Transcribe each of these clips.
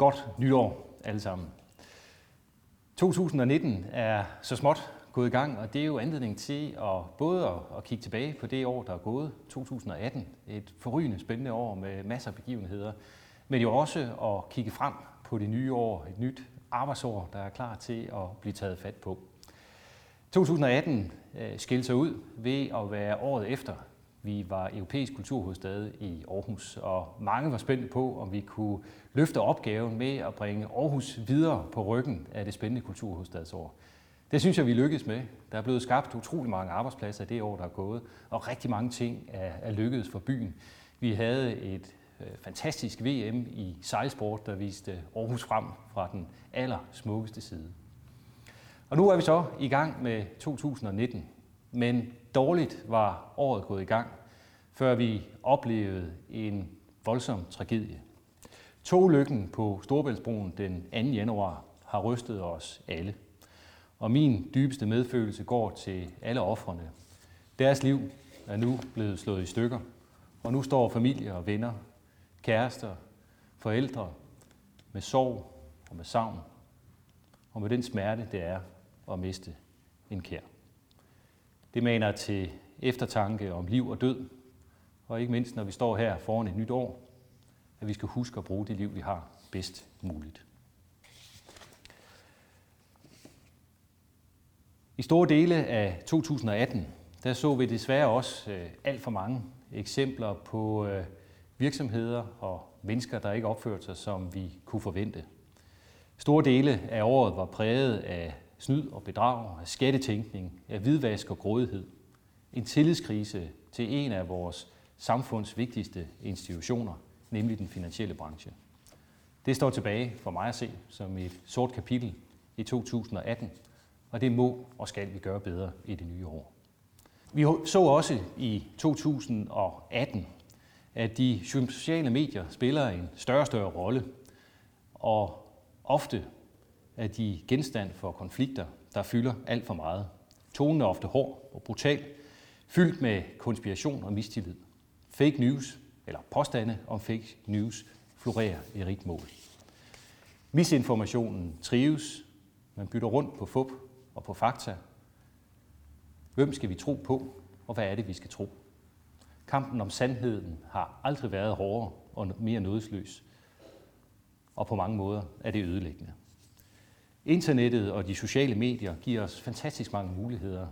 Godt nytår alle sammen. 2019 er så småt gået i gang, og det er jo anledning til at både at, kigge tilbage på det år, der er gået, 2018, et forrygende spændende år med masser af begivenheder, men jo også at kigge frem på det nye år, et nyt arbejdsår, der er klar til at blive taget fat på. 2018 øh, skilte sig ud ved at være året efter vi var europæisk kulturhovedstad i Aarhus, og mange var spændte på, om vi kunne løfte opgaven med at bringe Aarhus videre på ryggen af det spændende kulturhovedstadsår. Det synes jeg, vi lykkedes med. Der er blevet skabt utrolig mange arbejdspladser det år, der er gået, og rigtig mange ting er, er lykkedes for byen. Vi havde et øh, fantastisk VM i sejlsport, der viste Aarhus frem fra den aller smukkeste side. Og nu er vi så i gang med 2019, men dårligt var året gået i gang, før vi oplevede en voldsom tragedie. Togulykken på Storebæltsbroen den 2. januar har rystet os alle. Og min dybeste medfølelse går til alle offrene. Deres liv er nu blevet slået i stykker, og nu står familier og venner, kærester, forældre med sorg og med savn, og med den smerte, det er at miste en kær. Det maner til eftertanke om liv og død, og ikke mindst når vi står her foran et nyt år, at vi skal huske at bruge det liv, vi har bedst muligt. I store dele af 2018, der så vi desværre også øh, alt for mange eksempler på øh, virksomheder og mennesker, der ikke opførte sig, som vi kunne forvente. Store dele af året var præget af snyd og bedrag, af skattetænkning, af hvidvask og grådighed. En tillidskrise til en af vores samfunds vigtigste institutioner, nemlig den finansielle branche. Det står tilbage for mig at se som et sort kapitel i 2018, og det må og skal vi gøre bedre i det nye år. Vi så også i 2018, at de sociale medier spiller en større og større rolle, og ofte er de genstand for konflikter, der fylder alt for meget. Tonen er ofte hård og brutal, fyldt med konspiration og mistillid. Fake news, eller påstande om fake news, florerer i rigt mål. Misinformationen trives. Man bytter rundt på fup og på fakta. Hvem skal vi tro på, og hvad er det, vi skal tro? Kampen om sandheden har aldrig været hårdere og mere nådesløs. Og på mange måder er det ødelæggende. Internettet og de sociale medier giver os fantastisk mange muligheder.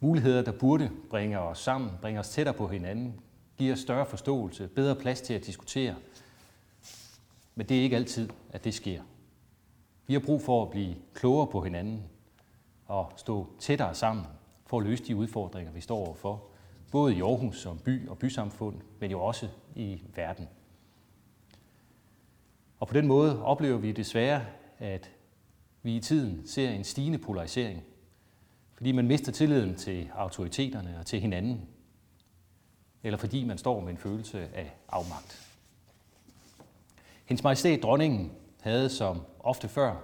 Muligheder, der burde bringe os sammen, bringe os tættere på hinanden, give os større forståelse, bedre plads til at diskutere. Men det er ikke altid, at det sker. Vi har brug for at blive klogere på hinanden og stå tættere sammen for at løse de udfordringer, vi står overfor, både i Aarhus som by og bysamfund, men jo også i verden. Og på den måde oplever vi desværre, at vi i tiden ser en stigende polarisering, fordi man mister tilliden til autoriteterne og til hinanden, eller fordi man står med en følelse af afmagt. Hendes Majestæt dronningen havde som ofte før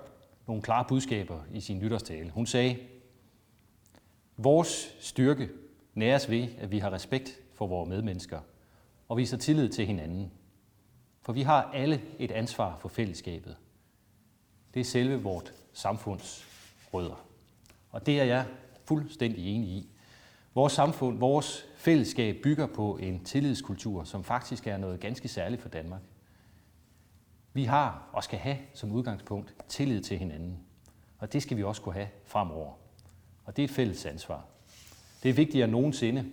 nogle klare budskaber i sin nytårstale. Hun sagde, vores styrke næres ved, at vi har respekt for vores medmennesker og viser tillid til hinanden. For vi har alle et ansvar for fællesskabet. Det er selve vort samfunds rødder. Og det er jeg fuldstændig enig i. Vores samfund, vores fællesskab bygger på en tillidskultur, som faktisk er noget ganske særligt for Danmark. Vi har og skal have som udgangspunkt tillid til hinanden. Og det skal vi også kunne have fremover. Og det er et fælles ansvar. Det er vigtigere end nogensinde,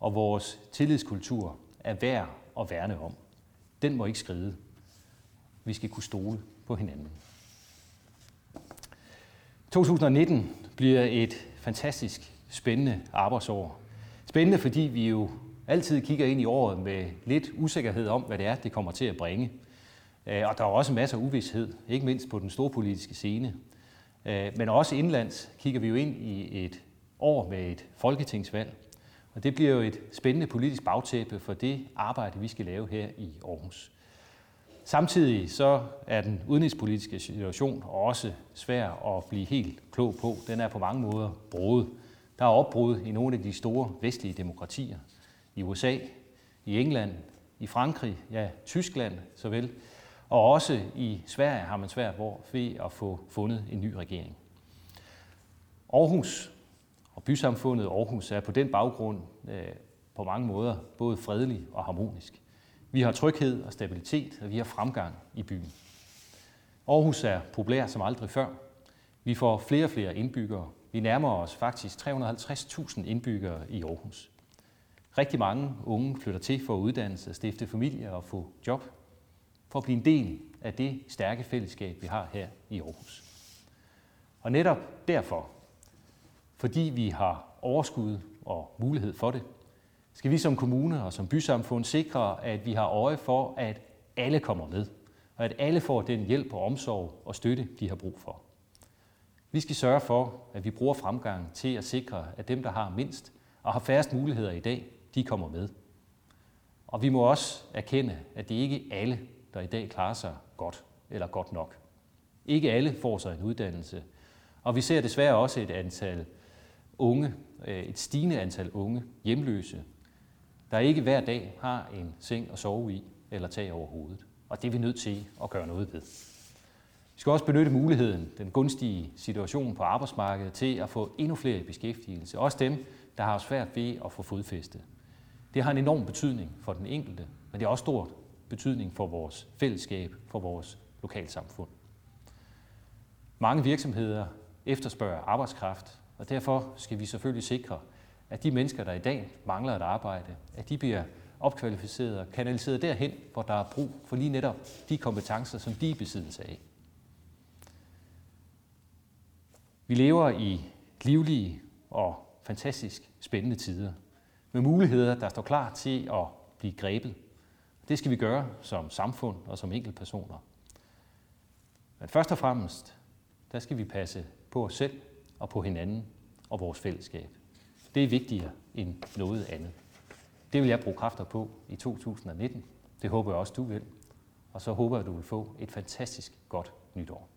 og vores tillidskultur er værd at værne om. Den må ikke skride. Vi skal kunne stole på hinanden. 2019 bliver et fantastisk spændende arbejdsår. Spændende, fordi vi jo altid kigger ind i året med lidt usikkerhed om, hvad det er, det kommer til at bringe. Øh, og der er også masser af uvidshed, ikke mindst på den store politiske scene. Øh, men også indlands kigger vi jo ind i et år med et folketingsvalg. Og det bliver jo et spændende politisk bagtæppe for det arbejde, vi skal lave her i Aarhus. Samtidig så er den udenrigspolitiske situation også svær at blive helt klog på. Den er på mange måder brudt. Der er opbrud i nogle af de store vestlige demokratier. I USA, i England, i Frankrig, ja, Tyskland såvel. Og også i Sverige har man svært ved at få fundet en ny regering. Aarhus og bysamfundet Aarhus er på den baggrund øh, på mange måder både fredelig og harmonisk. Vi har tryghed og stabilitet, og vi har fremgang i byen. Aarhus er populær som aldrig før. Vi får flere og flere indbyggere. Vi nærmer os faktisk 350.000 indbyggere i Aarhus. Rigtig mange unge flytter til for at uddanne sig, stifte familie og få job, for at blive en del af det stærke fællesskab, vi har her i Aarhus. Og netop derfor, fordi vi har overskud og mulighed for det, skal vi som kommune og som bysamfund sikre, at vi har øje for, at alle kommer med, og at alle får den hjælp og omsorg og støtte, de har brug for. Vi skal sørge for, at vi bruger fremgang til at sikre, at dem, der har mindst og har færrest muligheder i dag, de kommer med. Og vi må også erkende, at det ikke er alle, der i dag klarer sig godt eller godt nok. Ikke alle får sig en uddannelse. Og vi ser desværre også et antal unge, øh, et stigende antal unge hjemløse, der ikke hver dag har en seng at sove i eller tag over hovedet. Og det er vi nødt til at gøre noget ved. Vi skal også benytte muligheden, den gunstige situation på arbejdsmarkedet, til at få endnu flere i beskæftigelse. Også dem, der har svært ved at få fodfæste. Det har en enorm betydning for den enkelte, men det har også stor betydning for vores fællesskab, for vores lokalsamfund. Mange virksomheder efterspørger arbejdskraft, og derfor skal vi selvfølgelig sikre, at de mennesker, der i dag mangler et arbejde, at de bliver opkvalificeret og kanaliseret derhen, hvor der er brug for lige netop de kompetencer, som de er besiddelse af. Vi lever i livlige og fantastisk spændende tider, med muligheder, der står klar til at blive grebet. Det skal vi gøre som samfund og som enkeltpersoner. Men først og fremmest, der skal vi passe på os selv og på hinanden og vores fællesskab. Det er vigtigere end noget andet. Det vil jeg bruge kræfter på i 2019. Det håber jeg også, du vil. Og så håber jeg, du vil få et fantastisk godt nytår.